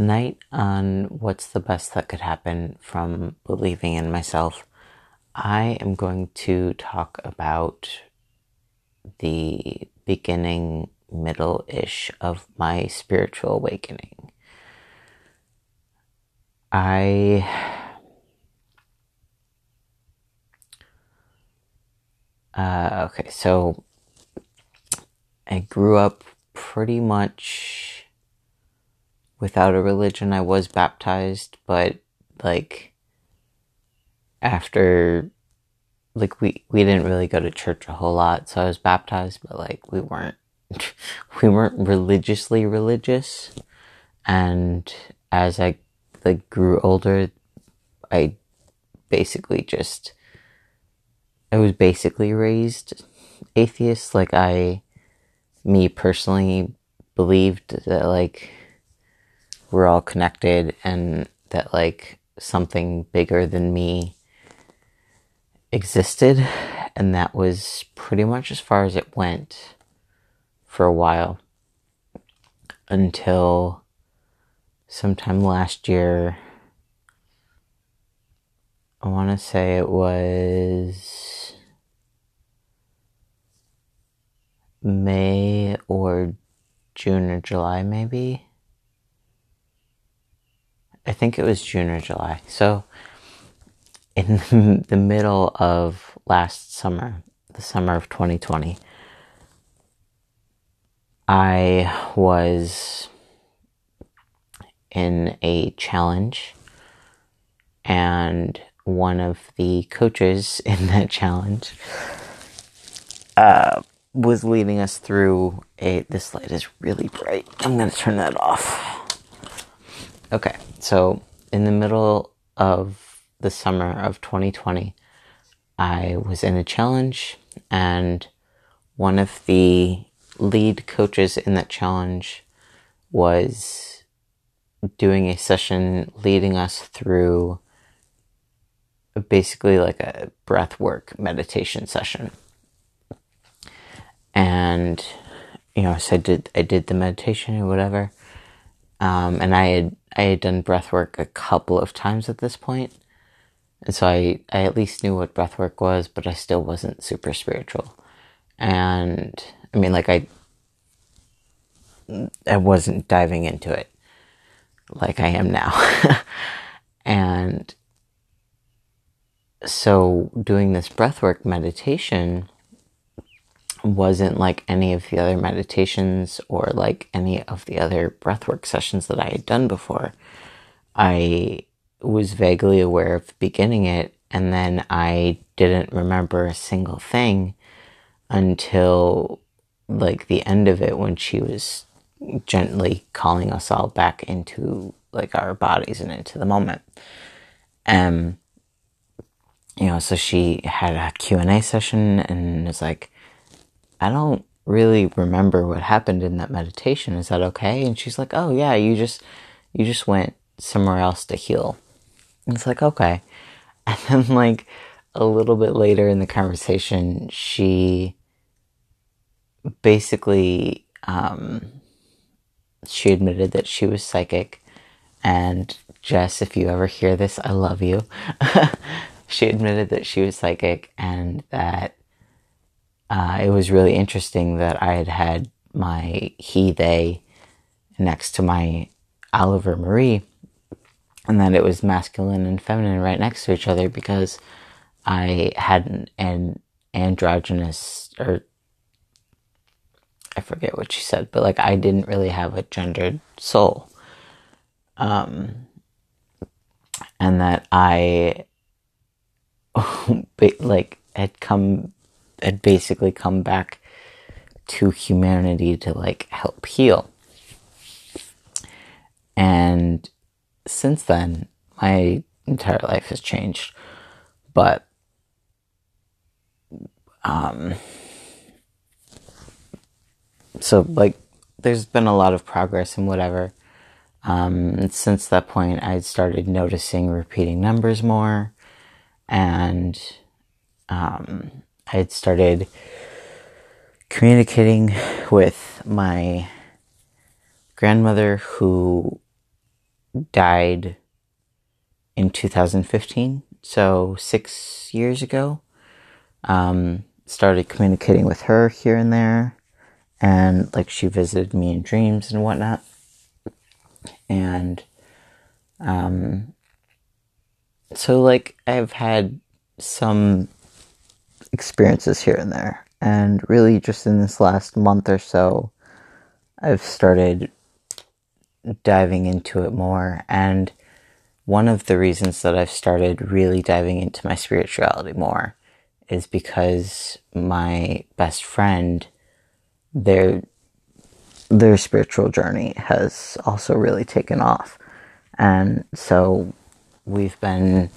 tonight on what's the best that could happen from believing in myself, I am going to talk about the beginning, middle ish of my spiritual awakening. I. Uh, okay, so I grew up pretty much without a religion. I was baptized, but like after like we we didn't really go to church a whole lot, so I was baptized, but like we weren't we weren't religiously religious. And as I like grew older, I basically just I was basically raised atheist. Like I me personally believed that like we're all connected and that like something bigger than me existed and that was pretty much as far as it went for a while until sometime last year I want to say it was May or June or July, maybe. I think it was June or July. So, in the middle of last summer, the summer of 2020, I was in a challenge, and one of the coaches in that challenge uh, was leading us through a. This light is really bright. I'm going to turn that off. Okay, so in the middle of the summer of 2020, I was in a challenge, and one of the lead coaches in that challenge was doing a session leading us through basically like a breath work meditation session. And you know, so I did I did the meditation or whatever. Um, and I had I had done breath work a couple of times at this point. And so I, I at least knew what breath work was, but I still wasn't super spiritual. And I mean like I I wasn't diving into it like I am now. and so doing this breathwork meditation wasn't like any of the other meditations or like any of the other breathwork sessions that I had done before. I was vaguely aware of beginning it, and then I didn't remember a single thing until like the end of it when she was gently calling us all back into like our bodies and into the moment. Um, you know, so she had a Q&A session and was like, I don't really remember what happened in that meditation. Is that okay? And she's like, Oh yeah, you just you just went somewhere else to heal. And it's like, okay. And then like a little bit later in the conversation, she basically um, she admitted that she was psychic. And Jess, if you ever hear this, I love you. she admitted that she was psychic and that uh, it was really interesting that I had had my he, they next to my Oliver Marie, and that it was masculine and feminine right next to each other because I had an, an androgynous, or I forget what she said, but like I didn't really have a gendered soul. Um, and that I, like, had come had basically come back to humanity to like help heal. And since then, my entire life has changed. But um so like there's been a lot of progress and whatever. Um, since that point, I started noticing repeating numbers more, and um, I had started communicating with my grandmother who died in 2015, so six years ago. Um, started communicating with her here and there, and like she visited me in dreams and whatnot. And um, so, like, I've had some experiences here and there, and really just in this last month or so, I've started diving into it more. And one of the reasons that I've started really diving into my spirituality more is because my best friend, their their spiritual journey has also really taken off. And so we've been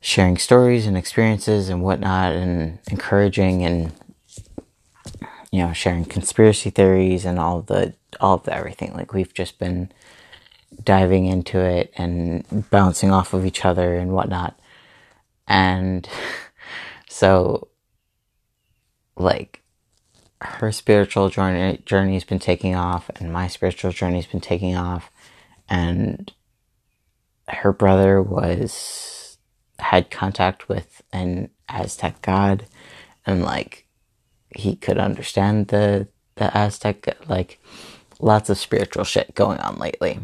sharing stories and experiences and whatnot and encouraging and you know sharing conspiracy theories and all the all of the everything. Like we've just been diving into it and bouncing off of each other and whatnot. And so like her spiritual journey journey's been taking off and my spiritual journey's been taking off. And her brother was had contact with an Aztec god and like he could understand the the Aztec like lots of spiritual shit going on lately.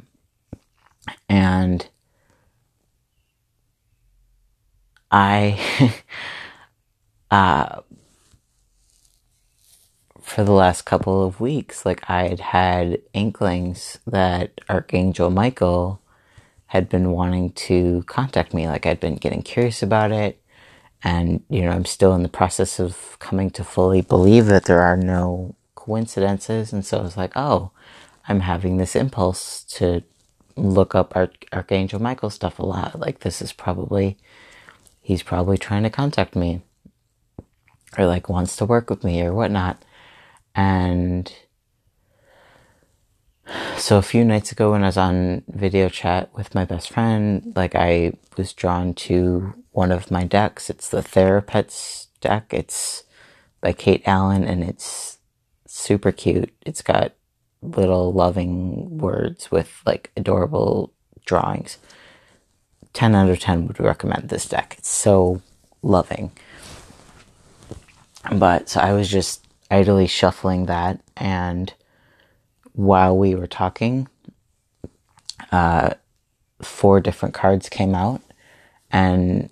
And I uh for the last couple of weeks like I had had inklings that Archangel Michael had been wanting to contact me like I'd been getting curious about it and, you know, I'm still in the process of coming to fully believe that there are no coincidences. And so I was like, oh, I'm having this impulse to look up Arch- Archangel Michael stuff a lot. Like, this is probably, he's probably trying to contact me or like wants to work with me or whatnot. And so a few nights ago when I was on video chat with my best friend, like I was drawn to one of my decks. It's the Therapets deck. It's by Kate Allen and it's super cute. It's got little loving words with like adorable drawings. 10 out of 10 would recommend this deck. It's so loving. But so I was just idly shuffling that and while we were talking, uh, four different cards came out and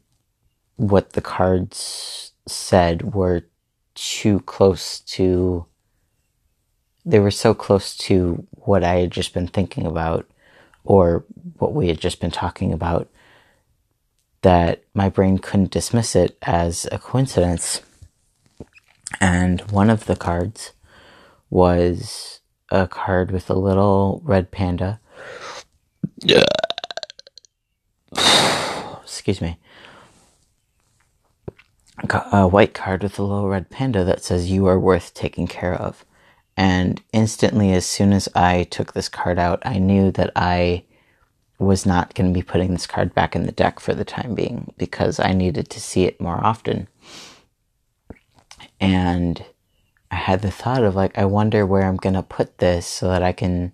what the cards said were too close to they were so close to what I had just been thinking about or what we had just been talking about that my brain couldn't dismiss it as a coincidence. And one of the cards was a card with a little red panda. Yeah. Excuse me a white card with a little red panda that says you are worth taking care of. And instantly, as soon as I took this card out, I knew that I was not going to be putting this card back in the deck for the time being because I needed to see it more often. And I had the thought of like, I wonder where I'm going to put this so that I can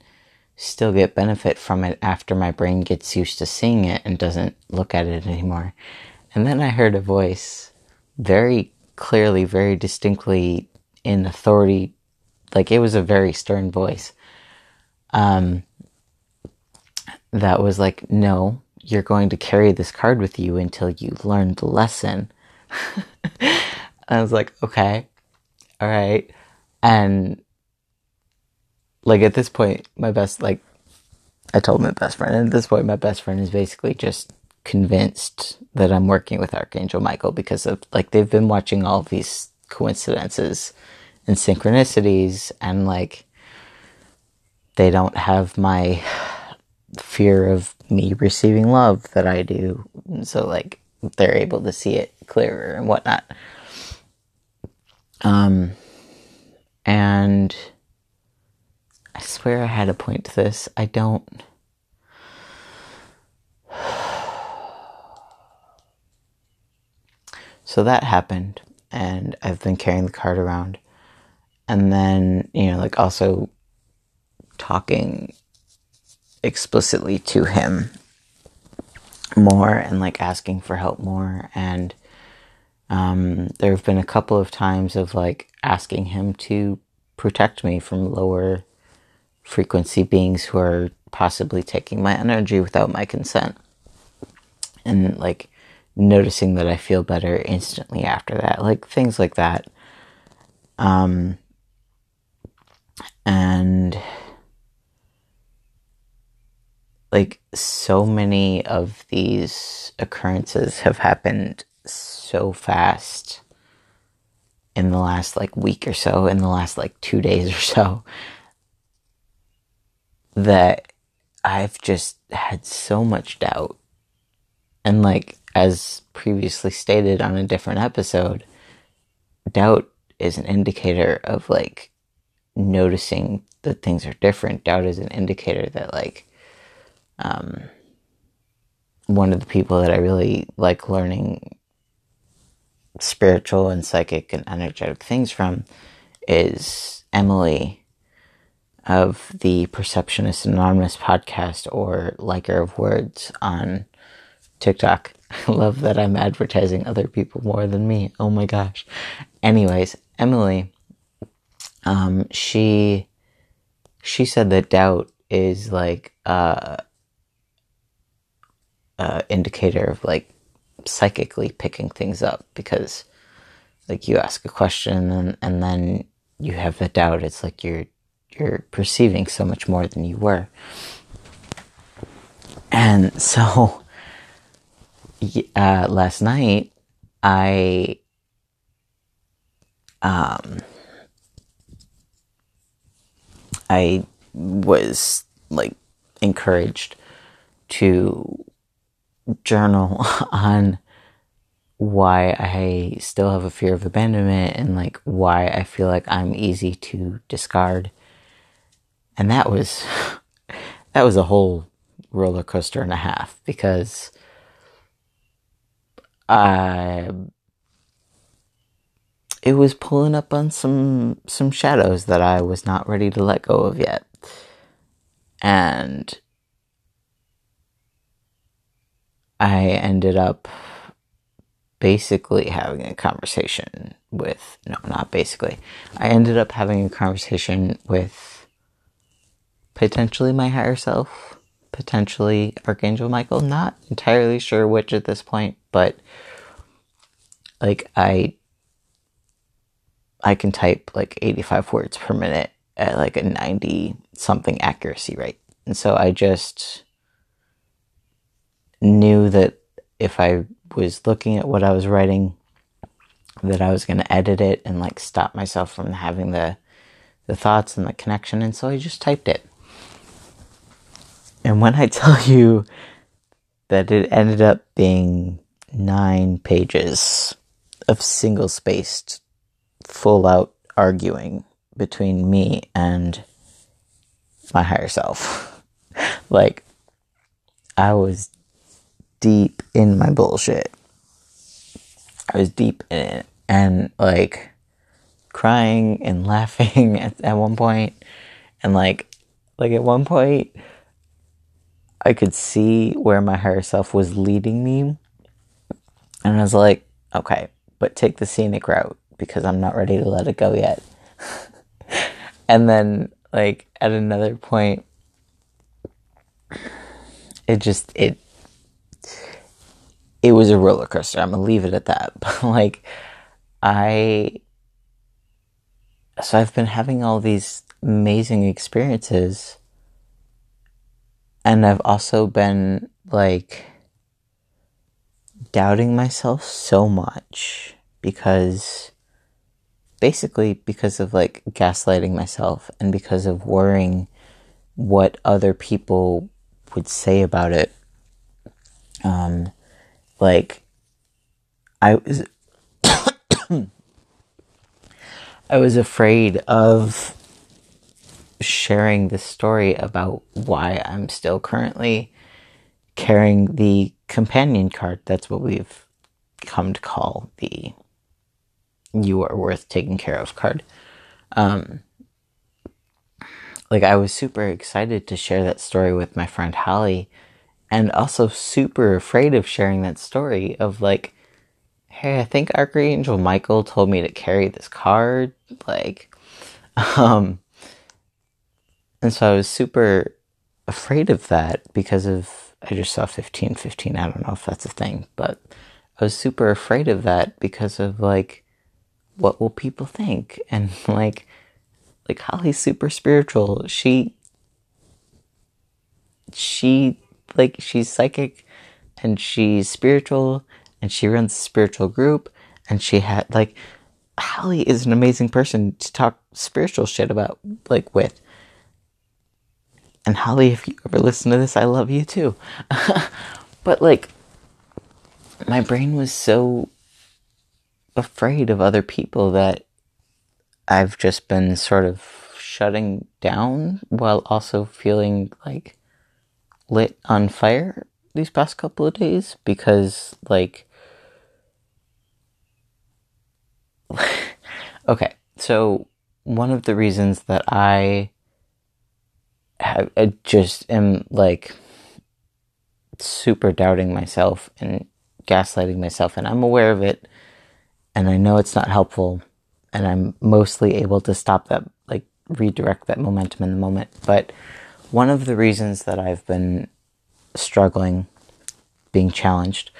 still get benefit from it after my brain gets used to seeing it and doesn't look at it anymore. And then I heard a voice very clearly, very distinctly in authority. Like it was a very stern voice. Um, that was like, no, you're going to carry this card with you until you learn the lesson. I was like, okay, all right. And like at this point, my best, like, I told my best friend, and at this point, my best friend is basically just convinced that I'm working with Archangel Michael because of like they've been watching all these coincidences and synchronicities and like they don't have my fear of me receiving love that I do. So like they're able to see it clearer and whatnot. Um and I swear I had a point to this. I don't So that happened, and I've been carrying the card around. And then, you know, like also talking explicitly to him more and like asking for help more and um, there have been a couple of times of like asking him to protect me from lower frequency beings who are possibly taking my energy without my consent. And like noticing that I feel better instantly after that like things like that. Um and like so many of these occurrences have happened so fast in the last like week or so, in the last like two days or so, that I've just had so much doubt. And like, as previously stated on a different episode, doubt is an indicator of like noticing that things are different. Doubt is an indicator that like um, one of the people that I really like learning spiritual and psychic and energetic things from is Emily of the Perceptionist Anonymous podcast or Liker of Words on TikTok. I love that I'm advertising other people more than me. Oh my gosh. Anyways, Emily, um, she she said that doubt is like uh, uh, indicator of like psychically picking things up because like you ask a question and and then you have the doubt. It's like you're you're perceiving so much more than you were. And so uh, last night i um i was like encouraged to journal on why I still have a fear of abandonment and like why I feel like I'm easy to discard. And that was that was a whole roller coaster and a half because I it was pulling up on some some shadows that I was not ready to let go of yet. And I ended up basically having a conversation with, no, not basically. I ended up having a conversation with potentially my higher self, potentially Archangel Michael. Not entirely sure which at this point, but like I I can type like 85 words per minute at like a 90 something accuracy rate. And so I just knew that if I was looking at what I was writing, that I was going to edit it and like stop myself from having the the thoughts and the connection, and so I just typed it. And when I tell you that it ended up being nine pages of single spaced, full out arguing between me and my higher self. like, I was deep in my bullshit. I was deep in it and like crying and laughing at, at one point and like like at one point I could see where my higher self was leading me and I was like, okay, but take the scenic route because I'm not ready to let it go yet. and then like at another point it just it it was a roller coaster. I'm gonna leave it at that. But like, I, so I've been having all these amazing experiences, and I've also been like doubting myself so much because basically because of like gaslighting myself and because of worrying what other people would say about it. Um, like I was I was afraid of sharing the story about why I'm still currently carrying the companion card. That's what we've come to call the you are worth taking care of card. Um, like I was super excited to share that story with my friend Holly and also super afraid of sharing that story of like hey, I think Archangel Michael told me to carry this card like um and so I was super afraid of that because of I just saw 1515. I don't know if that's a thing, but I was super afraid of that because of like what will people think and like like Holly's super spiritual. She she like she's psychic and she's spiritual and she runs a spiritual group and she had like Holly is an amazing person to talk spiritual shit about like with. And Holly, if you ever listen to this, I love you too. but like my brain was so afraid of other people that I've just been sort of shutting down while also feeling like lit on fire these past couple of days because like okay so one of the reasons that i have, I just am like super doubting myself and gaslighting myself and i'm aware of it and i know it's not helpful and i'm mostly able to stop that like redirect that momentum in the moment but one of the reasons that I've been struggling, being challenged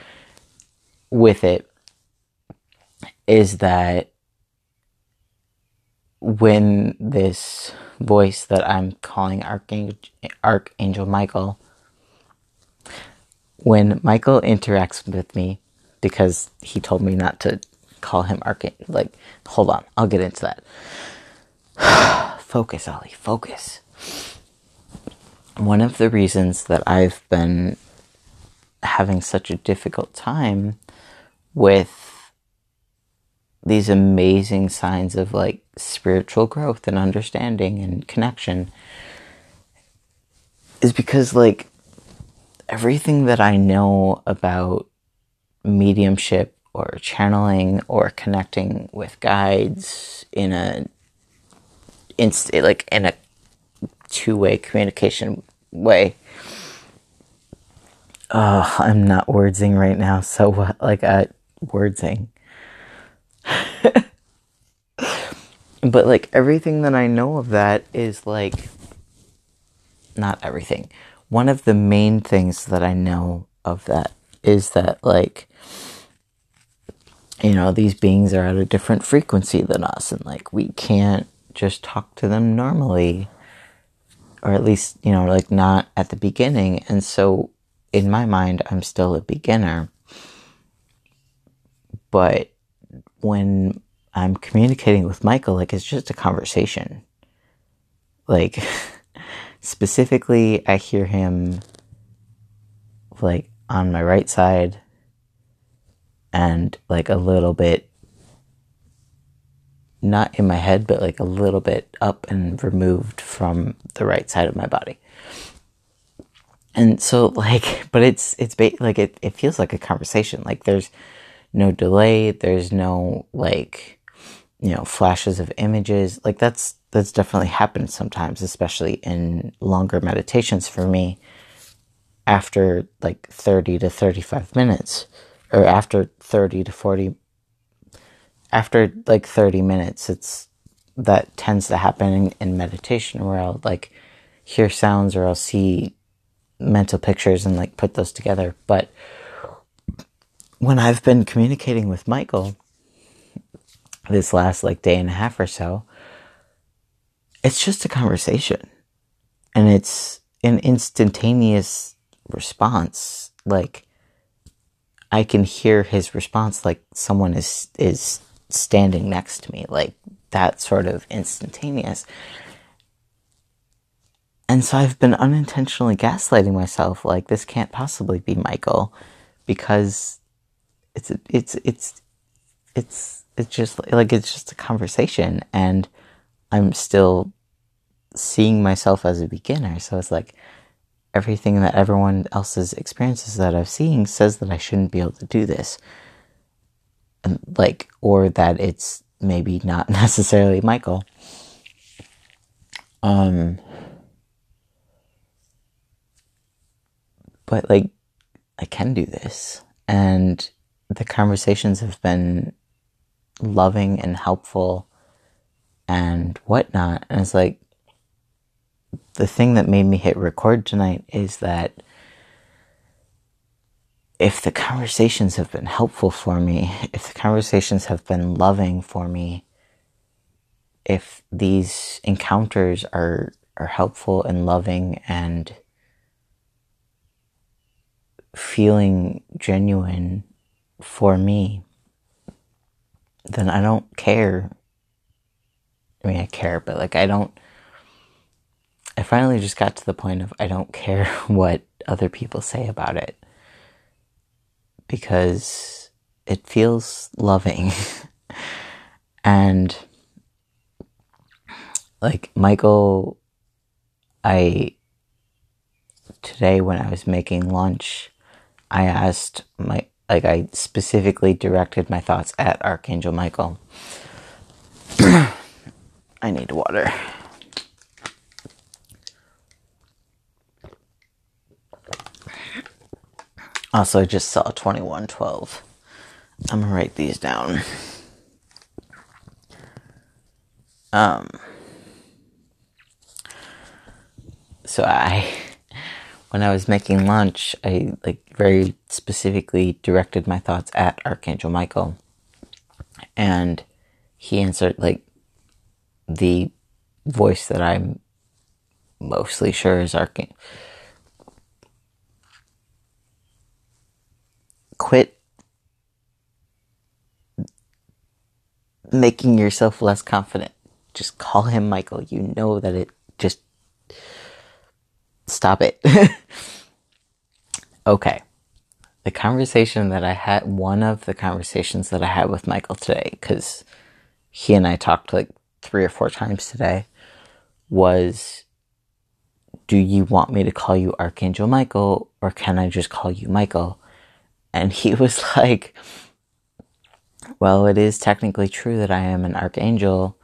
with it, is that when this voice that I'm calling Archangel, Archangel Michael, when Michael interacts with me, because he told me not to call him Archangel, like, hold on, I'll get into that. focus, Ollie, focus one of the reasons that I've been having such a difficult time with these amazing signs of like spiritual growth and understanding and connection is because like everything that I know about mediumship or channeling or connecting with guides in a inst like in a two-way communication way. Oh, I'm not wordsing right now. So what? Like a wordsing. but like everything that I know of that is like not everything. One of the main things that I know of that is that like you know these beings are at a different frequency than us and like we can't just talk to them normally or at least, you know, like not at the beginning. And so in my mind, I'm still a beginner. But when I'm communicating with Michael, like it's just a conversation. Like, specifically, I hear him like on my right side and like a little bit not in my head, but like a little bit up and removed from the right side of my body. And so, like, but it's, it's ba- like, it, it feels like a conversation. Like, there's no delay, there's no, like, you know, flashes of images. Like, that's, that's definitely happened sometimes, especially in longer meditations for me after like 30 to 35 minutes or after 30 to 40 after like 30 minutes, it's that tends to happen in, in meditation where I'll like hear sounds or I'll see mental pictures and like put those together. But when I've been communicating with Michael this last like day and a half or so, it's just a conversation and it's an instantaneous response. Like I can hear his response like someone is is standing next to me, like that sort of instantaneous. And so I've been unintentionally gaslighting myself, like this can't possibly be Michael, because it's it's it's it's it's just like it's just a conversation, and I'm still seeing myself as a beginner. So it's like everything that everyone else's experiences that I've seen says that I shouldn't be able to do this like, or that it's maybe not necessarily Michael. Um, but like, I can do this. And the conversations have been loving and helpful and whatnot. And it's like, the thing that made me hit record tonight is that if the conversations have been helpful for me, if the conversations have been loving for me, if these encounters are are helpful and loving and feeling genuine for me, then I don't care. I mean, I care, but like, I don't. I finally just got to the point of I don't care what other people say about it because it feels loving. and like Michael, I today when I was making lunch, I asked my like I specifically directed my thoughts at Archangel Michael. I need water. Also, I just saw 2112. I'm gonna write these down. Um, so I, when I was making lunch, I like very specifically directed my thoughts at Archangel Michael, and he answered like the voice that I'm mostly sure is Archangel quit making yourself less confident. Just call him Michael. You know that it just stop it. okay. The conversation that I had, one of the conversations that I had with Michael today, because he and I talked like three or four times today, was Do you want me to call you Archangel Michael or can I just call you Michael? And he was like, Well, it is technically true that I am an archangel.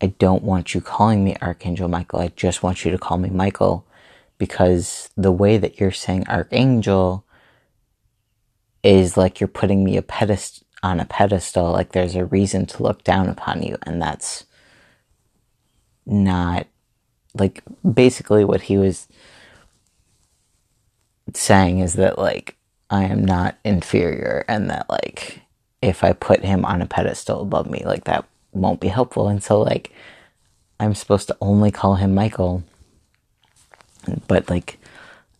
I don't want you calling me Archangel Michael. I just want you to call me Michael because the way that you're saying archangel is like you're putting me a pedest- on a pedestal, like there's a reason to look down upon you. And that's not like basically what he was saying is that like I am not inferior and that like if I put him on a pedestal above me, like that won't be helpful. And so like I'm supposed to only call him Michael. But like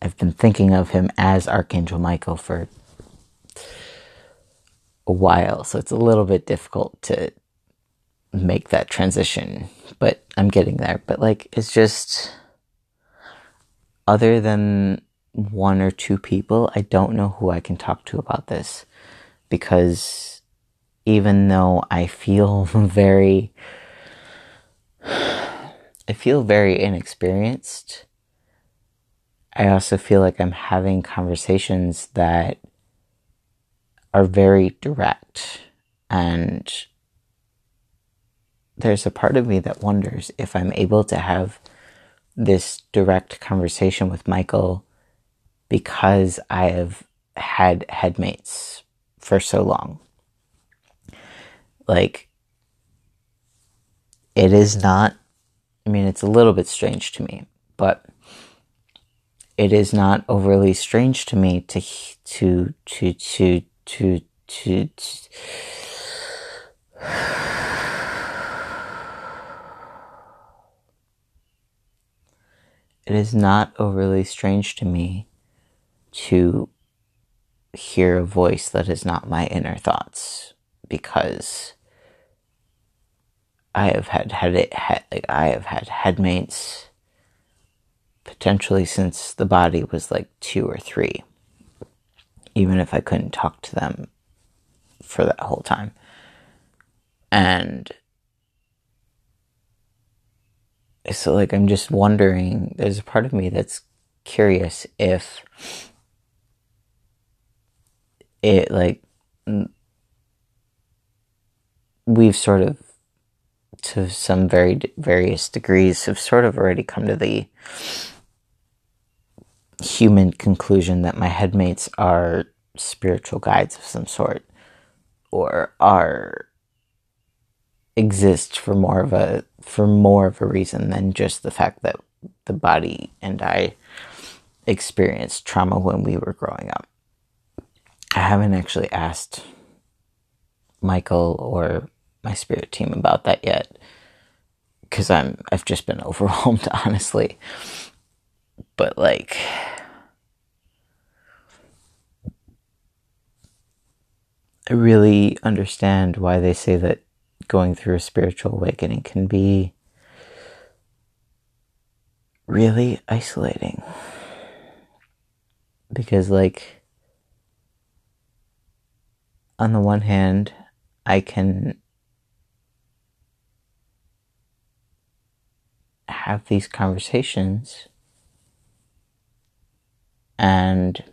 I've been thinking of him as Archangel Michael for a while, so it's a little bit difficult to make that transition, but I'm getting there. But like it's just other than one or two people, I don't know who I can talk to about this because even though I feel very I feel very inexperienced, I also feel like I'm having conversations that are very direct and there's a part of me that wonders if I'm able to have this direct conversation with Michael because I have had headmates for so long. Like, it is not, I mean, it's a little bit strange to me, but it is not overly strange to me to, to, to, to, to, to, to it is not overly strange to me to hear a voice that is not my inner thoughts because I have had had like I have had headmates potentially since the body was like two or three, even if I couldn't talk to them for that whole time. And so, like, I'm just wondering, there's a part of me that's curious if it like we've sort of to some very various degrees have sort of already come to the human conclusion that my headmates are spiritual guides of some sort or are exist for more of a for more of a reason than just the fact that the body and I experienced trauma when we were growing up. I haven't actually asked Michael or my spirit team about that yet because I'm I've just been overwhelmed honestly. But like I really understand why they say that going through a spiritual awakening can be really isolating. Because, like, on the one hand, I can have these conversations and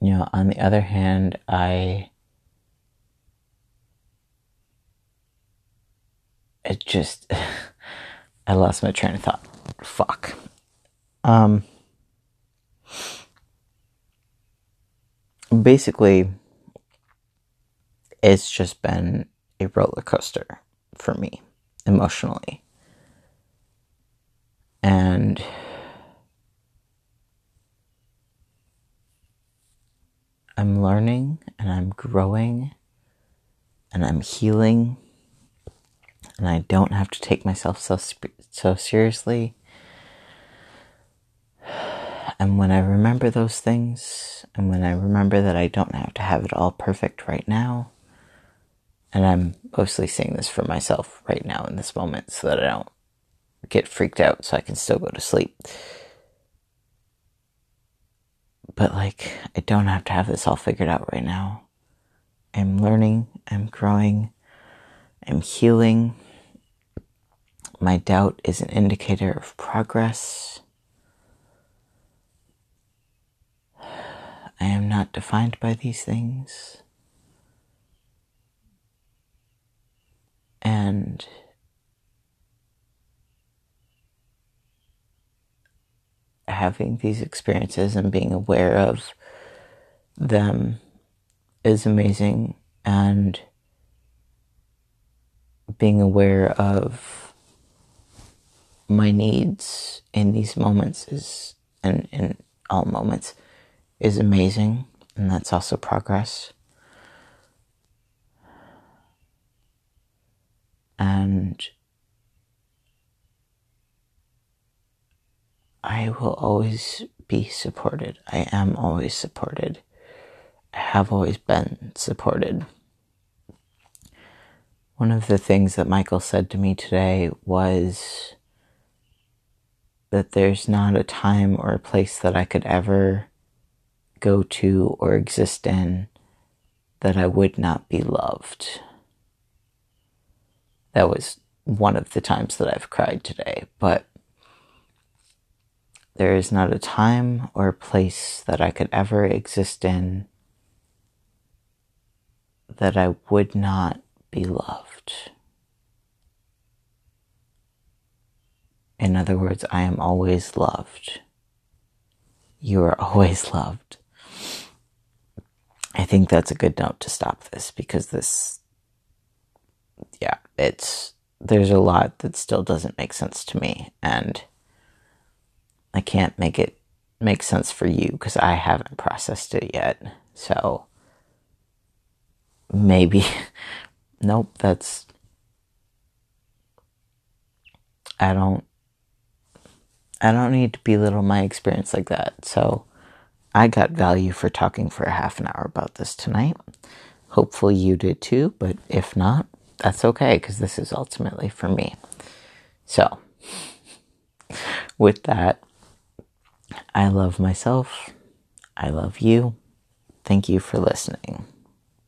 you know on the other hand i it just i lost my train of thought. Fuck. Um basically it's just been a roller coaster for me emotionally and I'm learning and I'm growing and I'm healing and I don't have to take myself so so seriously. And when I remember those things, and when I remember that I don't have to have it all perfect right now, and I'm mostly saying this for myself right now in this moment so that I don't get freaked out so I can still go to sleep. But like, I don't have to have this all figured out right now. I'm learning, I'm growing, I'm healing. My doubt is an indicator of progress. I am not defined by these things. And having these experiences and being aware of them is amazing. And being aware of my needs in these moments is and in all moments is amazing. And that's also progress and I will always be supported. I am always supported. I have always been supported. One of the things that Michael said to me today was that there's not a time or a place that I could ever go to or exist in that I would not be loved. That was one of the times that I've cried today, but there is not a time or place that I could ever exist in that I would not be loved. In other words, I am always loved. You are always loved. I think that's a good note to stop this because this, yeah, it's, there's a lot that still doesn't make sense to me. And I can't make it make sense for you because I haven't processed it yet. So maybe, nope, that's, I don't, I don't need to belittle my experience like that. So I got value for talking for a half an hour about this tonight. Hopefully you did too, but if not, that's okay because this is ultimately for me. So, with that, I love myself. I love you. Thank you for listening.